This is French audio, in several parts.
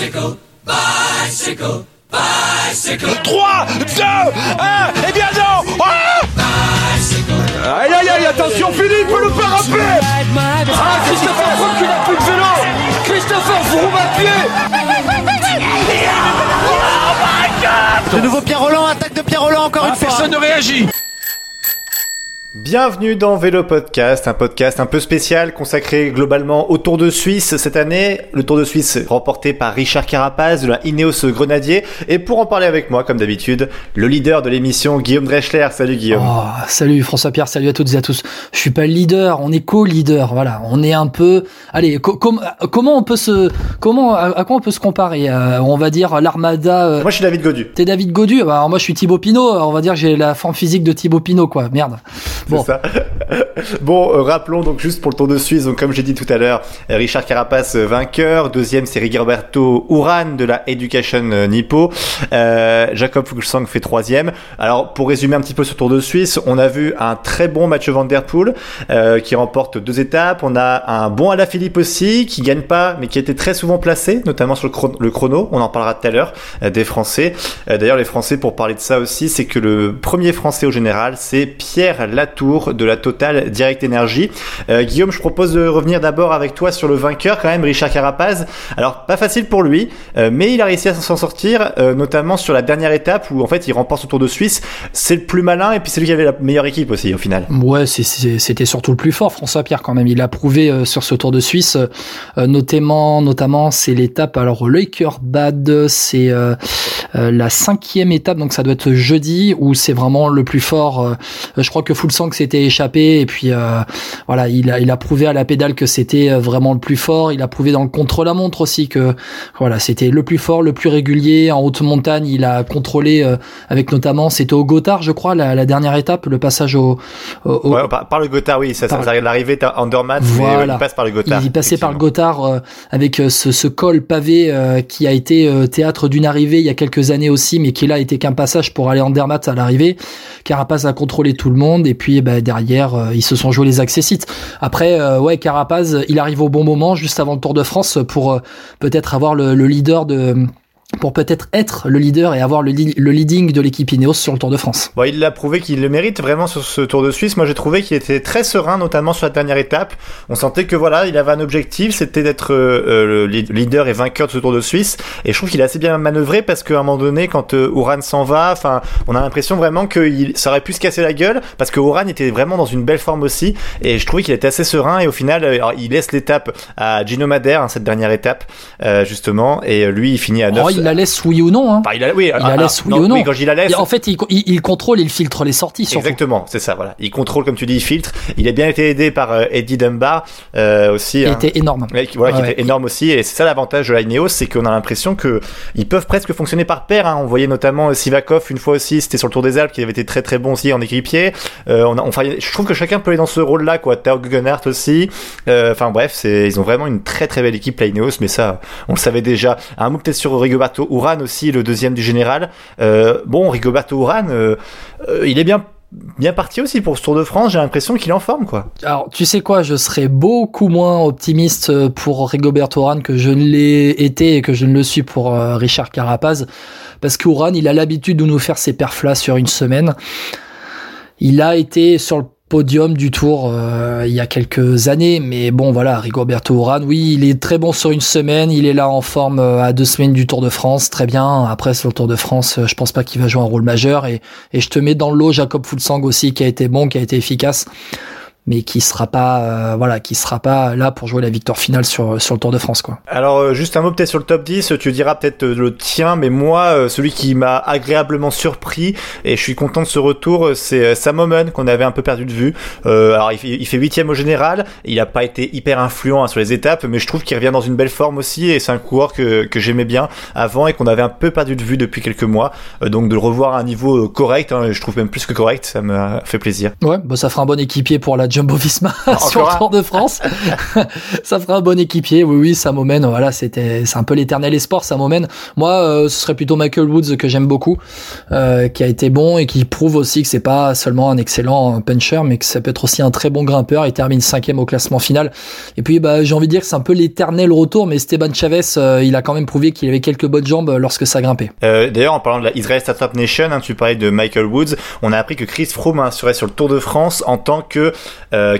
Bicycle, bicycle, bicycle. 3, 2, 1, et bien non ah Aïe aïe aïe, attention Philippe, le pas rappeler Ah, Christopher Froome qui n'a plus de vélo. Christopher Froome à pied De nouveau Pierre Roland, attaque de Pierre Roland encore une fois. Personne ne réagit Bienvenue dans Vélo Podcast, un podcast un peu spécial consacré globalement au Tour de Suisse cette année. Le Tour de Suisse remporté par Richard Carapaz de la Ineos Grenadier. Et pour en parler avec moi, comme d'habitude, le leader de l'émission, Guillaume Dreschler. Salut Guillaume. Oh, salut François Pierre, salut à toutes et à tous. Je suis pas le leader, on est co-leader. Voilà, on est un peu. Allez, co- com- comment on peut se, comment, à, quoi on peut se comparer? Euh, On va dire l'armada. euh, Moi je suis David Godu. T'es David Godu, bah, alors moi je suis Thibaut Pinot, on va dire j'ai la forme physique de Thibaut Pinot, quoi. Merde. Bon, Bon, euh, rappelons donc juste pour le Tour de Suisse, donc comme j'ai dit tout à l'heure, euh, Richard Carapaz euh, vainqueur, deuxième c'est Rigoberto Urán de la Education euh, Nippo, euh, Jacob Fuglsang fait troisième. Alors pour résumer un petit peu ce Tour de Suisse, on a vu un très bon Mathieu Van Der Poel euh, qui remporte deux étapes, on a un bon Alaphilippe aussi qui gagne pas mais qui été très souvent placé, notamment sur le chrono, on en parlera tout à l'heure, des Français. D'ailleurs les Français pour parler de ça aussi, c'est que le premier Français au général c'est Pierre Latour de la Total Direct Energy. Euh, Guillaume, je propose de revenir d'abord avec toi sur le vainqueur quand même, Richard Carapaz. Alors pas facile pour lui, euh, mais il a réussi à s'en sortir, euh, notamment sur la dernière étape où en fait il remporte ce Tour de Suisse. C'est le plus malin et puis c'est lui qui avait la meilleure équipe aussi au final. Ouais, c'était surtout le plus fort, François Pierre quand même. Il a prouvé euh, sur ce Tour de Suisse, euh, notamment, notamment c'est l'étape. Alors Leukerbad, c'est euh, la cinquième étape, donc ça doit être jeudi où c'est vraiment le plus fort. je crois que Fulsang s'était échappé et puis euh, voilà, il a, il a prouvé à la pédale que c'était euh, vraiment le plus fort. Il a prouvé dans le contre-la-montre aussi que voilà, c'était le plus fort, le plus régulier. En haute montagne, il a contrôlé euh, avec notamment, c'était au Gotthard, je crois, la, la dernière étape, le passage au, au- au- Ouais, par, par le Gotthard, oui, ça, Par- ça l'arrivée Andermatt, mais Voilà. euh, il passe par le Gotthard. Il est passé par le. Gotthard euh, avec euh, ce, ce col pavé euh, qui a été euh, théâtre d'une arrivée il y a quelques années aussi, mais qui là était qu'un passage pour aller en Dermat à l'arrivée. Carapaz a contrôlé tout le monde et puis bah, derrière euh, ils se sont joués les accessites. Après euh, ouais Carapaz il arrive au bon moment juste avant le Tour de France pour euh, peut-être avoir le, le leader de pour peut-être être le leader et avoir le, le leading de l'équipe Ineos sur le Tour de France. Bon, il l'a prouvé qu'il le mérite vraiment sur ce Tour de Suisse. Moi, j'ai trouvé qu'il était très serein, notamment sur la dernière étape. On sentait que voilà, il avait un objectif, c'était d'être euh, euh, le leader et vainqueur de ce Tour de Suisse. Et je trouve qu'il a assez bien manœuvré parce qu'à un moment donné, quand euh, Uran s'en va, enfin, on a l'impression vraiment qu'il ça aurait pu se casser la gueule parce que Uran était vraiment dans une belle forme aussi. Et je trouvais qu'il était assez serein. Et au final, euh, alors, il laisse l'étape à Gino Madère, hein, cette dernière étape, euh, justement. Et euh, lui, il finit à 9. Oh, il la laisse oui ou non hein. Enfin, il a, oui, Il la laisse oui ou non. Oui, quand je dis la laisse. En fait, il, il, il contrôle, il filtre les sorties surtout. Exactement, c'est ça, voilà. Il contrôle, comme tu dis, il filtre. Il a bien été aidé par euh, Eddie Dunbar euh, aussi. Qui hein. était énorme. Ouais, voilà, qui était énorme aussi, et c'est ça l'avantage de la Ineos, c'est qu'on a l'impression que ils peuvent presque fonctionner par paire. Hein. On voyait notamment euh, Sivakov une fois aussi, c'était sur le Tour des Alpes, qui avait été très très bon aussi en équipier. Euh, on a, enfin, je trouve que chacun peut aller dans ce rôle-là, quoi. Tao Guggenhardt aussi. Euh, Enfin bref, c'est, ils ont vraiment une très très belle équipe la Ineos, mais ça, on le savait déjà. Un mot peut-être sur Rigoberto Urán aussi, le deuxième du général. Euh, bon, Rigoberto Urán, euh, euh, il est bien bien parti aussi pour ce Tour de France. J'ai l'impression qu'il est en forme, quoi. Alors, tu sais quoi, je serais beaucoup moins optimiste pour Rigoberto Urán que je ne l'ai été et que je ne le suis pour Richard Carapaz. Parce qu'Urán, il a l'habitude de nous faire ses perfs-là sur une semaine. Il a été sur le podium du Tour euh, il y a quelques années, mais bon voilà, Rigoberto Urán, oui, il est très bon sur une semaine, il est là en forme euh, à deux semaines du Tour de France, très bien. Après sur le Tour de France, euh, je pense pas qu'il va jouer un rôle majeur. Et, et je te mets dans le lot Jacob Fulsang aussi qui a été bon, qui a été efficace mais qui sera pas euh, voilà qui sera pas là pour jouer la victoire finale sur sur le Tour de France quoi. Alors euh, juste un mot peut-être sur le top 10, tu diras peut-être euh, le tien, mais moi euh, celui qui m'a agréablement surpris et je suis content de ce retour, c'est Sam Omen qu'on avait un peu perdu de vue. Euh, alors il fait, il fait huitième au général, il a pas été hyper influent hein, sur les étapes, mais je trouve qu'il revient dans une belle forme aussi et c'est un coureur que, que j'aimais bien avant et qu'on avait un peu perdu de vue depuis quelques mois. Euh, donc de le revoir à un niveau correct, hein, je trouve même plus que correct, ça me fait plaisir. Ouais, bah ça fera un bon équipier pour la Jumbo Jumbo-Visma sur le Tour de France. ça fera un bon équipier. Oui, oui, ça m'emmène. Voilà, c'était, c'est un peu l'éternel espoir, ça m'emmène. Moi, euh, ce serait plutôt Michael Woods que j'aime beaucoup, euh, qui a été bon et qui prouve aussi que c'est pas seulement un excellent puncher, mais que ça peut être aussi un très bon grimpeur. Il termine cinquième au classement final. Et puis, bah, j'ai envie de dire que c'est un peu l'éternel retour, mais Esteban Chavez, euh, il a quand même prouvé qu'il avait quelques bonnes jambes lorsque ça grimpait. D'ailleurs, en parlant de la Israel Startup Nation, hein, tu parlais de Michael Woods, on a appris que Chris Froome hein, serait sur le Tour de France en tant que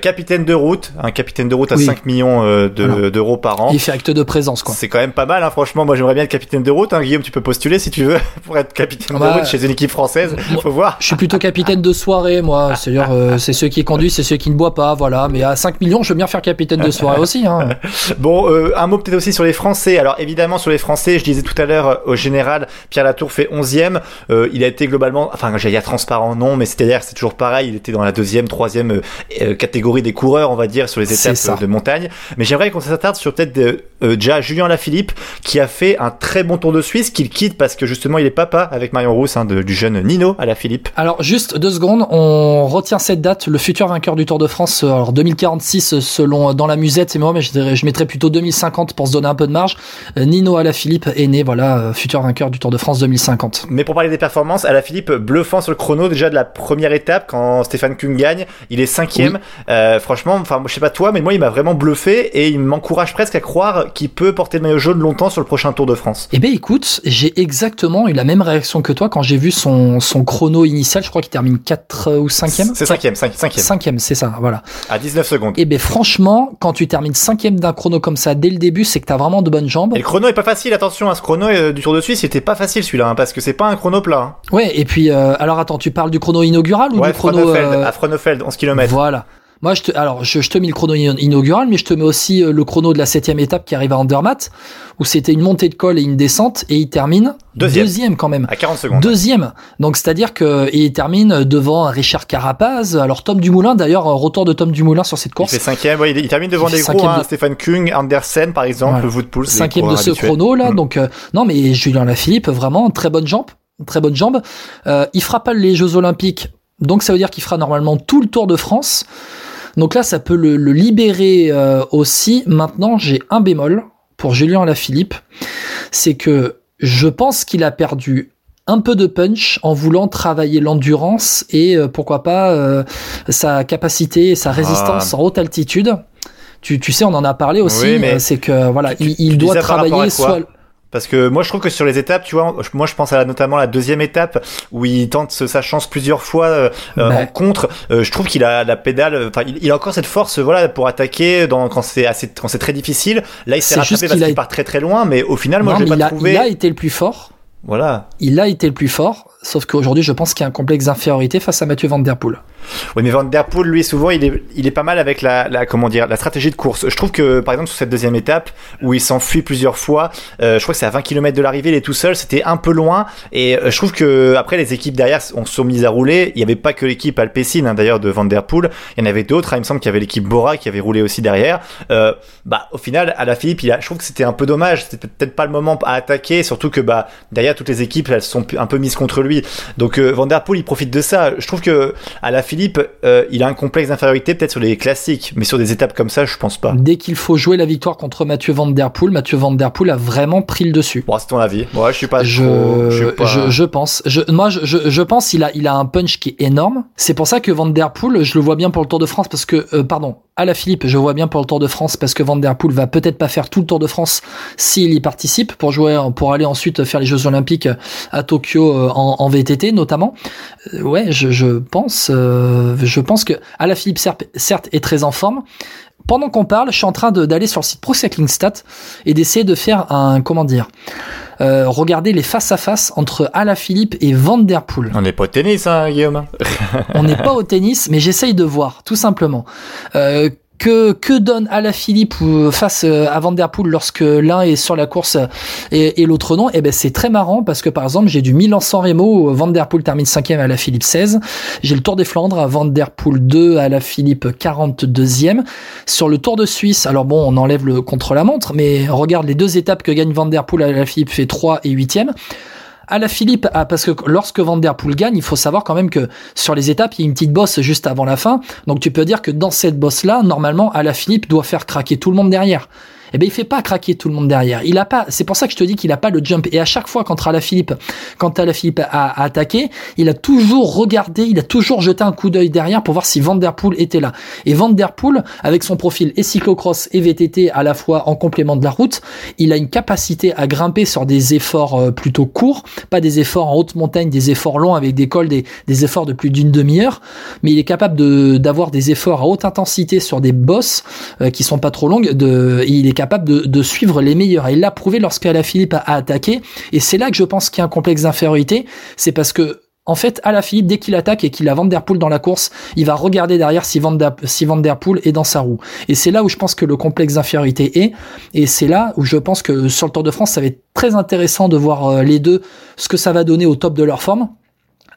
capitaine de route, un capitaine de route à 5 millions d'euros par an. Il fait acte de présence, quoi. C'est quand même pas mal, hein, franchement. Moi, j'aimerais bien être capitaine de route. Hein. Guillaume, tu peux postuler si tu veux pour être capitaine de bah, route chez une équipe française. Faut voir. Je suis plutôt capitaine de soirée, moi. C'est-à-dire, euh, c'est ceux qui conduisent, c'est ceux qui ne boivent pas, voilà. Mais à 5 millions, je veux bien faire capitaine de soirée aussi. Hein. bon, euh, un mot peut-être aussi sur les Français. Alors, évidemment, sur les Français, je disais tout à l'heure, euh, au général, Pierre Latour fait 11e. il a été globalement, enfin, j'allais dire transparent, non, mais c'est-à-dire, c'est toujours pareil. Il était dans la deuxième, troisième catégorie des coureurs, on va dire, sur les étapes de montagne. Mais j'aimerais qu'on s'attarde sur peut-être déjà Julien Lafilippe, qui a fait un très bon Tour de Suisse, qu'il quitte parce que justement il est papa avec Marion Rousse, hein, du jeune Nino à la Philippe. Alors juste deux secondes, on retient cette date, le futur vainqueur du Tour de France, euh, alors 2046 selon euh, dans la musette, c'est moi, mais je, dirais, je mettrais plutôt 2050 pour se donner un peu de marge. Euh, Nino à la Philippe est né, voilà, futur vainqueur du Tour de France 2050. Mais pour parler des performances, à la Philippe bluffant sur le chrono déjà de la première étape quand Stéphane Kuhn gagne, il est cinquième. Franchement, enfin je sais pas toi, mais moi il m'a vraiment bluffé et il m'encourage presque à croire qu'il peut porter le maillot jaune longtemps sur le prochain Tour de France. Eh ben écoute, j'ai exactement eu la même réaction que toi quand j'ai vu son, son chrono initial. Je crois qu'il termine 4 ou 5e. C'est 5e, 5e. 5e, c'est ça, voilà. À 19 secondes. Eh ben franchement, quand tu termines 5e d'un chrono comme ça dès le début, c'est que t'as vraiment de bonnes jambes. Et le chrono est pas facile, attention, à hein, ce chrono euh, du Tour de Suisse, c'était pas facile celui-là, hein, parce que c'est pas un chrono plat. Hein. Ouais, et puis, euh, alors attends, tu parles du chrono inaugural ou du chrono. Euh, à Fronefeld, 11 km. Voilà. Moi, je te, alors, je, te mets le chrono inaugural, mais je te mets aussi le chrono de la septième étape qui arrive à Andermatt, où c'était une montée de col et une descente, et il termine deuxième, quand même. À 40 secondes. Deuxième. Donc, c'est-à-dire que il termine devant Richard Carapaz. Alors, Tom Dumoulin, d'ailleurs, retour de Tom Dumoulin sur cette course. Il fait cinquième, ouais, il, termine devant des gros, hein, Stéphane Kung, Andersen, par exemple, voilà. Woodpool. Cinquième de ce chrono, là. Mm. Donc, euh, non, mais Julien Lafilippe, vraiment, très bonne jambe. Très bonne jambe. Euh, il fera pas les Jeux Olympiques. Donc, ça veut dire qu'il fera normalement tout le Tour de France. Donc là, ça peut le, libérer euh, aussi. Maintenant, j'ai un bémol pour Julien Lafilippe, c'est que je pense qu'il a perdu un peu de punch en voulant travailler l'endurance et euh, pourquoi pas euh, sa capacité et sa résistance ah. en haute altitude. Tu, tu sais, on en a parlé aussi, c'est que voilà, il, doit travailler soit parce que moi je trouve que sur les étapes, tu vois, moi je pense à notamment la deuxième étape où il tente sa chance plusieurs fois euh, euh, en contre. Euh, je trouve qu'il a la pédale, enfin il, a encore cette force, voilà, pour attaquer dans, quand c'est assez, quand c'est très difficile. Là il s'est rattrapé parce qu'il part très très loin, mais au final moi je l'ai pas trouvé. Il a été le plus fort. Voilà. Il a été le plus fort, sauf qu'aujourd'hui, je pense qu'il y a un complexe d'infériorité face à Mathieu Van Der Poel. Oui, mais Van Der Poel, lui, souvent, il est, il est pas mal avec la, comment dire, la stratégie de course. Je trouve que, par exemple, sur cette deuxième étape, où il s'enfuit plusieurs fois, euh, je crois que c'est à 20 km de l'arrivée, il est tout seul, c'était un peu loin, et euh, je trouve que, après, les équipes derrière ont sont mises à rouler. Il y avait pas que l'équipe Alpecin, hein, d'ailleurs, de Van Der Poel. Il y en avait d'autres, il me semble qu'il y avait l'équipe Bora qui avait roulé aussi derrière. Euh, bah, au final, à la Philippe, il a, je trouve que c'était un peu dommage. C'était peut-être pas le moment à attaquer, surtout que, bah, derrière, toutes les équipes, elles sont un peu mises contre lui. Donc, euh, Van Der Poel, il profite de ça. Je trouve que, à la Philippe, euh, il a un complexe d'infériorité peut-être sur les classiques, mais sur des étapes comme ça, je pense pas. Dès qu'il faut jouer la victoire contre Mathieu Van Der Poel, Mathieu Van Der Poel a vraiment pris le dessus. Bon, c'est ton avis. Moi, je suis pas je, trop, je, je, je, pense. Je, moi, je, je pense il a, il a un punch qui est énorme. C'est pour ça que Van Der Poel, je le vois bien pour le Tour de France parce que, euh, pardon, à la Philippe, je vois bien pour le Tour de France parce que Van va peut-être pas faire tout le Tour de France s'il y participe pour jouer, pour aller ensuite faire les Jeux Olympiques à Tokyo euh, en, VTT notamment. Euh, ouais, je, pense, je pense que à la Philippe certes est très en forme. Pendant qu'on parle, je suis en train d'aller sur le site Pro et d'essayer de faire un comment dire. Euh, regarder les face à face entre Alaphilippe et Van Der Poel. On n'est pas au tennis, hein, Guillaume. On n'est pas au tennis, mais j'essaye de voir, tout simplement. Euh, que, que donne Alaphilippe face euh, à Van lorsque l'un est sur la course et, et l'autre non? Eh ben c'est très marrant parce que par exemple j'ai du Milan-San Remo, Van Der Poel termine 5e, Alaphilippe 16. J'ai le Tour des Flandres, Van Der Poel 2, Alaphilippe 42e. Sur le Tour de Suisse, alors bon on enlève le contre-la-montre, mais regarde les deux étapes que gagne Van Der Poel, Alaphilippe fait 3 et 8e. À la Philippe, ah, parce que lorsque Van Der gagne, il faut savoir quand même que sur les étapes, il y a une petite bosse juste avant la fin. Donc tu peux dire que dans cette bosse là, normalement, à la Philippe doit faire craquer tout le monde derrière eh ben il fait pas craquer tout le monde derrière. Il a pas, c'est pour ça que je te dis qu'il a pas le jump. Et à chaque fois quand Philippe, quand Philippe a, attaqué, il a toujours regardé, il a toujours jeté un coup d'œil derrière pour voir si Van Der Poel était là. Et Van Der Poel, avec son profil et cyclocross et VTT à la fois en complément de la route, il a une capacité à grimper sur des efforts euh, plutôt courts, pas des efforts en haute montagne, des efforts longs avec des cols, des, des efforts de plus d'une demi-heure, mais il est capable de d'avoir des efforts à haute intensité sur des bosses euh, qui sont pas trop longues. De, il est capable de, suivre les meilleurs. Et il l'a prouvé lorsqu'Alaphilippe a, a attaqué. Et c'est là que je pense qu'il y a un complexe d'infériorité. C'est parce que en fait, Alaphilippe, dès qu'il attaque et qu'il a Van Der Poel dans la course, il va regarder derrière si Van, si Der Poel est dans sa roue. Et c'est là où je pense que le complexe d'infériorité est. Et c'est là où je pense que sur le Tour de France, ça va être très intéressant de voir euh, les deux, ce que ça va donner au top de leur forme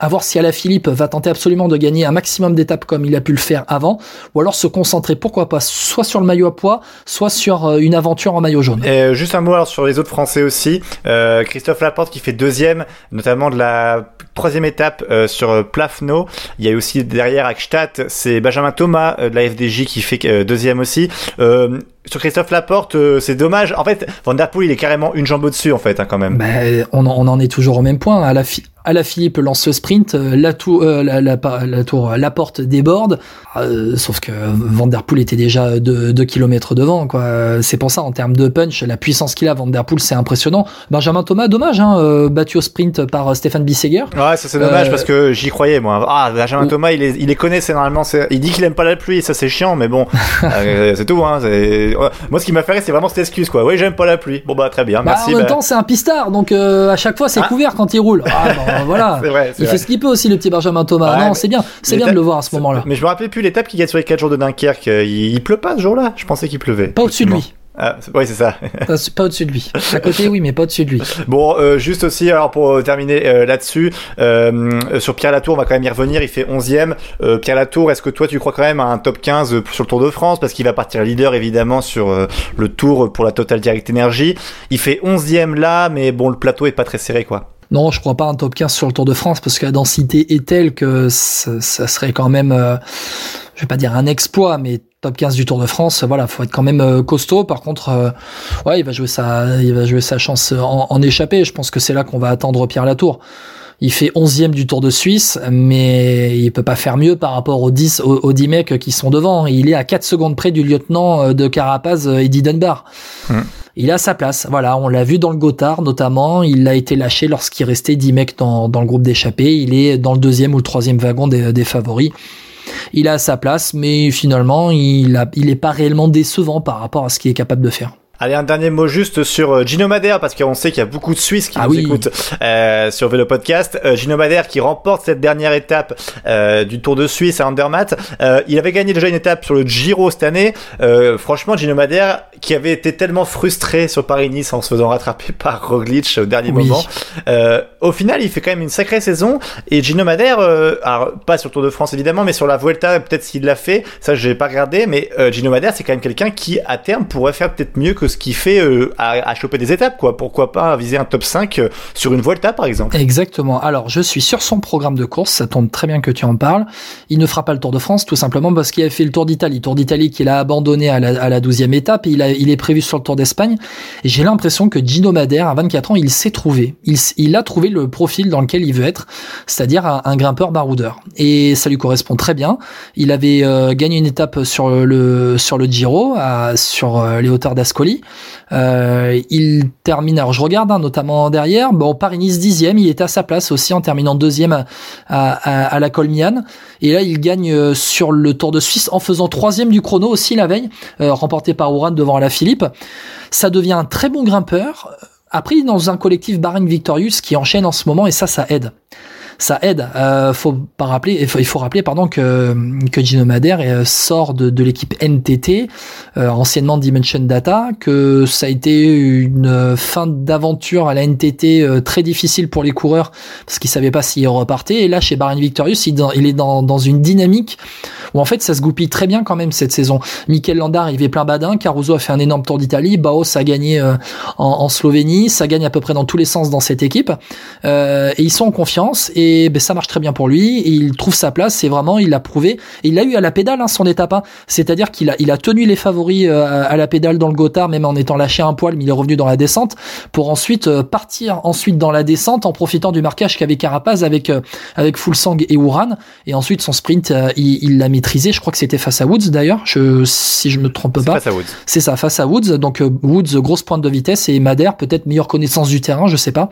à voir si Philippe va tenter absolument de gagner un maximum d'étapes comme il a pu le faire avant, ou alors se concentrer, pourquoi pas, soit sur le maillot à poids, soit sur euh, une aventure en maillot jaune. Et juste un mot alors sur les autres Français aussi. Euh, Christophe Laporte qui fait deuxième, notamment de la troisième étape euh, sur Plafno. Il y a aussi derrière Akstadt, c'est Benjamin Thomas de la FDJ qui fait deuxième aussi. Sur Christophe Laporte, c'est dommage. En fait, Van Der Poel, il est carrément une jambe au-dessus, en fait, hein, quand même. Bah, on, en, on, en, est toujours au même point. À la, à la Philippe lance le sprint, euh, la, tour, euh, la, la, la, tour, la porte déborde, euh, sauf que Van Der Poel était déjà 2 km devant. quoi. C'est pour ça, en termes de punch, la puissance qu'il a, Van Der Poel, c'est impressionnant. Benjamin Thomas, dommage, hein, battu au sprint par Stéphane Bisseger. Ouais, ça c'est dommage parce que j'y croyais, moi. Ah, Benjamin Thomas, il, est, il les connaît, c'est normalement. Il dit qu'il aime pas la pluie, ça c'est chiant, mais bon, c'est tout. Hein, moi, ce qui m'a fait rire, c'est vraiment cette excuse, quoi. Oui, j'aime pas la pluie. Bon, bah, très bien, bah, merci. En même bah. temps, c'est un pistard, donc à chaque fois, c'est ah. couvert quand il roule. Ah, voilà. il fait ce qu'il peut aussi, le petit Benjamin Thomas. non, c'est bien. C'est bien de le voir à ce moment-là. Mais je me rappelais plus l'étape qui gagne sur les 4 jours de Dunkerque. Il, il pleut pas ce jour-là? Je pensais qu'il pleuvait. Pas au-dessus de lui. Ah, oui, c'est ça. pas, au-dessus de lui. À côté, oui, mais pas au-dessus de lui. Bon, euh, juste aussi, alors pour euh, terminer euh, là-dessus, sur Pierre Latour, on va quand même y revenir. Il fait 11e. Pierre Latour, est-ce que toi, tu crois quand même à un top 15 sur le Tour de France? Parce qu'il va partir leader, évidemment, sur le Tour pour la Total Direct Energy. Il fait 11e là, mais bon, le plateau est pas très serré, quoi. Non, je crois pas un top 15 sur le Tour de France parce que la densité est telle que ça, serait quand même, euh, je vais pas dire un exploit, mais top 15 du Tour de France, voilà, faut être quand même euh, costaud. Par contre, euh, ouais, il va jouer sa, il va jouer sa chance en, en échappée. Je pense que c'est là qu'on va attendre Pierre Latour. Il fait 11e du Tour de Suisse, mais il peut pas faire mieux par rapport aux 10, aux, 10 mecs qui sont devant. Il est à 4 secondes près du lieutenant de Carapaz, Eddie Dunbar. Hum il a sa place. Voilà, on l'a vu dans le Gotthard notamment. Il a été lâché lorsqu'il restait 10 mecs dans, le groupe d'échappés. Il est dans le deuxième ou le troisième wagon des, favoris. Il a sa place, mais finalement, il, a, il est pas réellement décevant par rapport à ce qu'il est capable de faire. Allez, un dernier mot juste sur euh, Gino Madère, parce qu'on sait qu'il y a beaucoup de Suisses qui ah nous écoutent euh, sur Vélo Podcast. Euh, Gino Madère qui remporte cette dernière étape euh, du Tour de Suisse à Andermatt. Euh, il avait gagné déjà une étape sur le Giro cette année. franchement, Gino Madère qui avait été tellement frustré sur Paris-Nice en se faisant rattraper par Roglic au dernier moment. au final, il fait quand même une sacrée saison. Et Gino Madère, alors pas sur le Tour de France évidemment, mais sur la Vuelta, peut-être s'il l'a fait, ça j'ai pas regardé, mais Gino Madère c'est quand même quelqu'un qui à terme pourrait faire peut-être mieux que ce qui fait euh, à, choper des étapes, quoi. Pourquoi pas viser un top 5 euh, sur une Volta, par exemple? Exactement. Alors, je suis sur son programme de course, ça tombe très bien que tu en parles. Il ne fera pas le Tour de France, tout simplement parce qu'il a fait le Tour d'Italie. Tour d'Italie qu'il a abandonné à la, à la 12e étape, et il, est prévu sur le Tour d'Espagne. J'ai l'impression que Gino Madère, à 24 ans, il s'est trouvé. Il, a trouvé le profil dans lequel il veut être, c'est-à-dire un, grimpeur baroudeur. Et ça lui correspond très bien. Il avait euh, gagné une étape sur le, sur le Giro, sur les hauteurs d'Ascoli. Euh, il termine, alors je regarde, hein, notamment derrière, bon, Paris-Nice dixième, il est à sa place aussi en terminant deuxième à, la Colmiane. Et là, il gagne euh, sur le Tour de Suisse en faisant troisième du chrono aussi la veille, euh, remporté par Ouran devant la Philippe. Ça devient un très bon grimpeur. Après, dans un collectif Bahrain Victorious qui enchaîne en ce moment et ça, ça aide ça aide. Euh, faut pas rappeler, il faut, il faut, rappeler pardon que que Gino Madère euh, sort de, de l'équipe NTT, euh, anciennement Dimension Data, que ça a été une fin d'aventure à la NTT euh, très difficile pour les coureurs parce qu'ils savaient pas s'ils repartaient. Et là, chez Bahrain Victorious, il, il est dans, dans une dynamique où en fait ça se goupille très bien quand même cette saison. Mikel Landa arrivé plein badin, Caruso a fait un énorme tour d'Italie, Baos a gagné en, en, Slovénie, ça gagne à peu près dans tous les sens dans cette équipe, et ils sont en confiance et ben, ça marche très bien pour lui. Et il trouve sa place, c'est vraiment il l'a prouvé. Et il l'a eu à la pédale hein, son étape, hein. c'est-à-dire qu'il a il a tenu les favoris à la pédale dans le Gotthard, même en étant lâché un poil, mais il est revenu dans la descente pour ensuite partir ensuite dans la descente en profitant du marquage qu'avait Carapaz avec avec Fulsang et Uran. Et ensuite son sprint, il l'a maîtrisé. Je crois que c'était face à Woods d'ailleurs, je, si je me trompe pas. Face à Woods. C'est ça, face à Woods. Donc Woods grosse pointe de vitesse et Madère peut-être meilleure connaissance du terrain, je sais pas.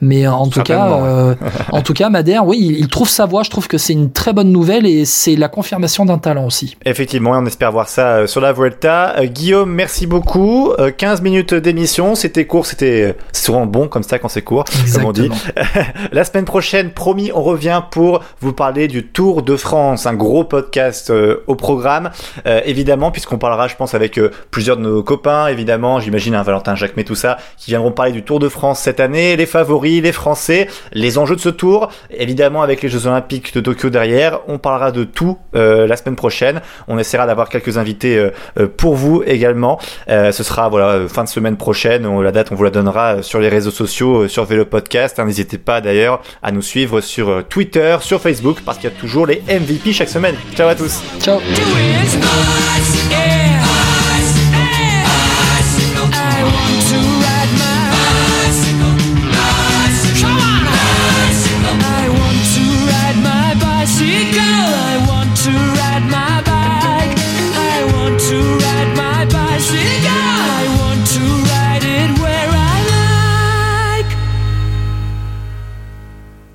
Mais en tout cas, en tout cas Madère, oui, il, il trouve sa voie. Je trouve que c'est une très bonne nouvelle et c'est la confirmation d'un talent aussi. Effectivement, on espère voir ça sur la Vuelta. Guillaume, merci beaucoup. 15 minutes d'émission, c'était court, c'était souvent bon comme ça quand c'est court, comme on dit. la semaine prochaine, promis, on revient pour vous parler du Tour de France, un gros podcast au programme, évidemment, puisqu'on parlera, je pense, avec plusieurs de nos copains, évidemment, j'imagine un Valentin Jacquemet, tout ça, qui viendront parler du Tour de France cette année, les favoris, les Français, les enjeux de ce Tour, évidemment avec les Jeux Olympiques de Tokyo derrière, on parlera de tout la semaine prochaine. On essaiera d'avoir quelques invités pour vous également. ce sera voilà fin de semaine prochaine. la date, on vous la donnera sur les réseaux sociaux, sur Vélo Podcast. Hein, n'hésitez pas d'ailleurs à nous suivre sur Twitter, sur Facebook, parce qu'il y a toujours les MVP chaque semaine. Ciao à tous. Ciao.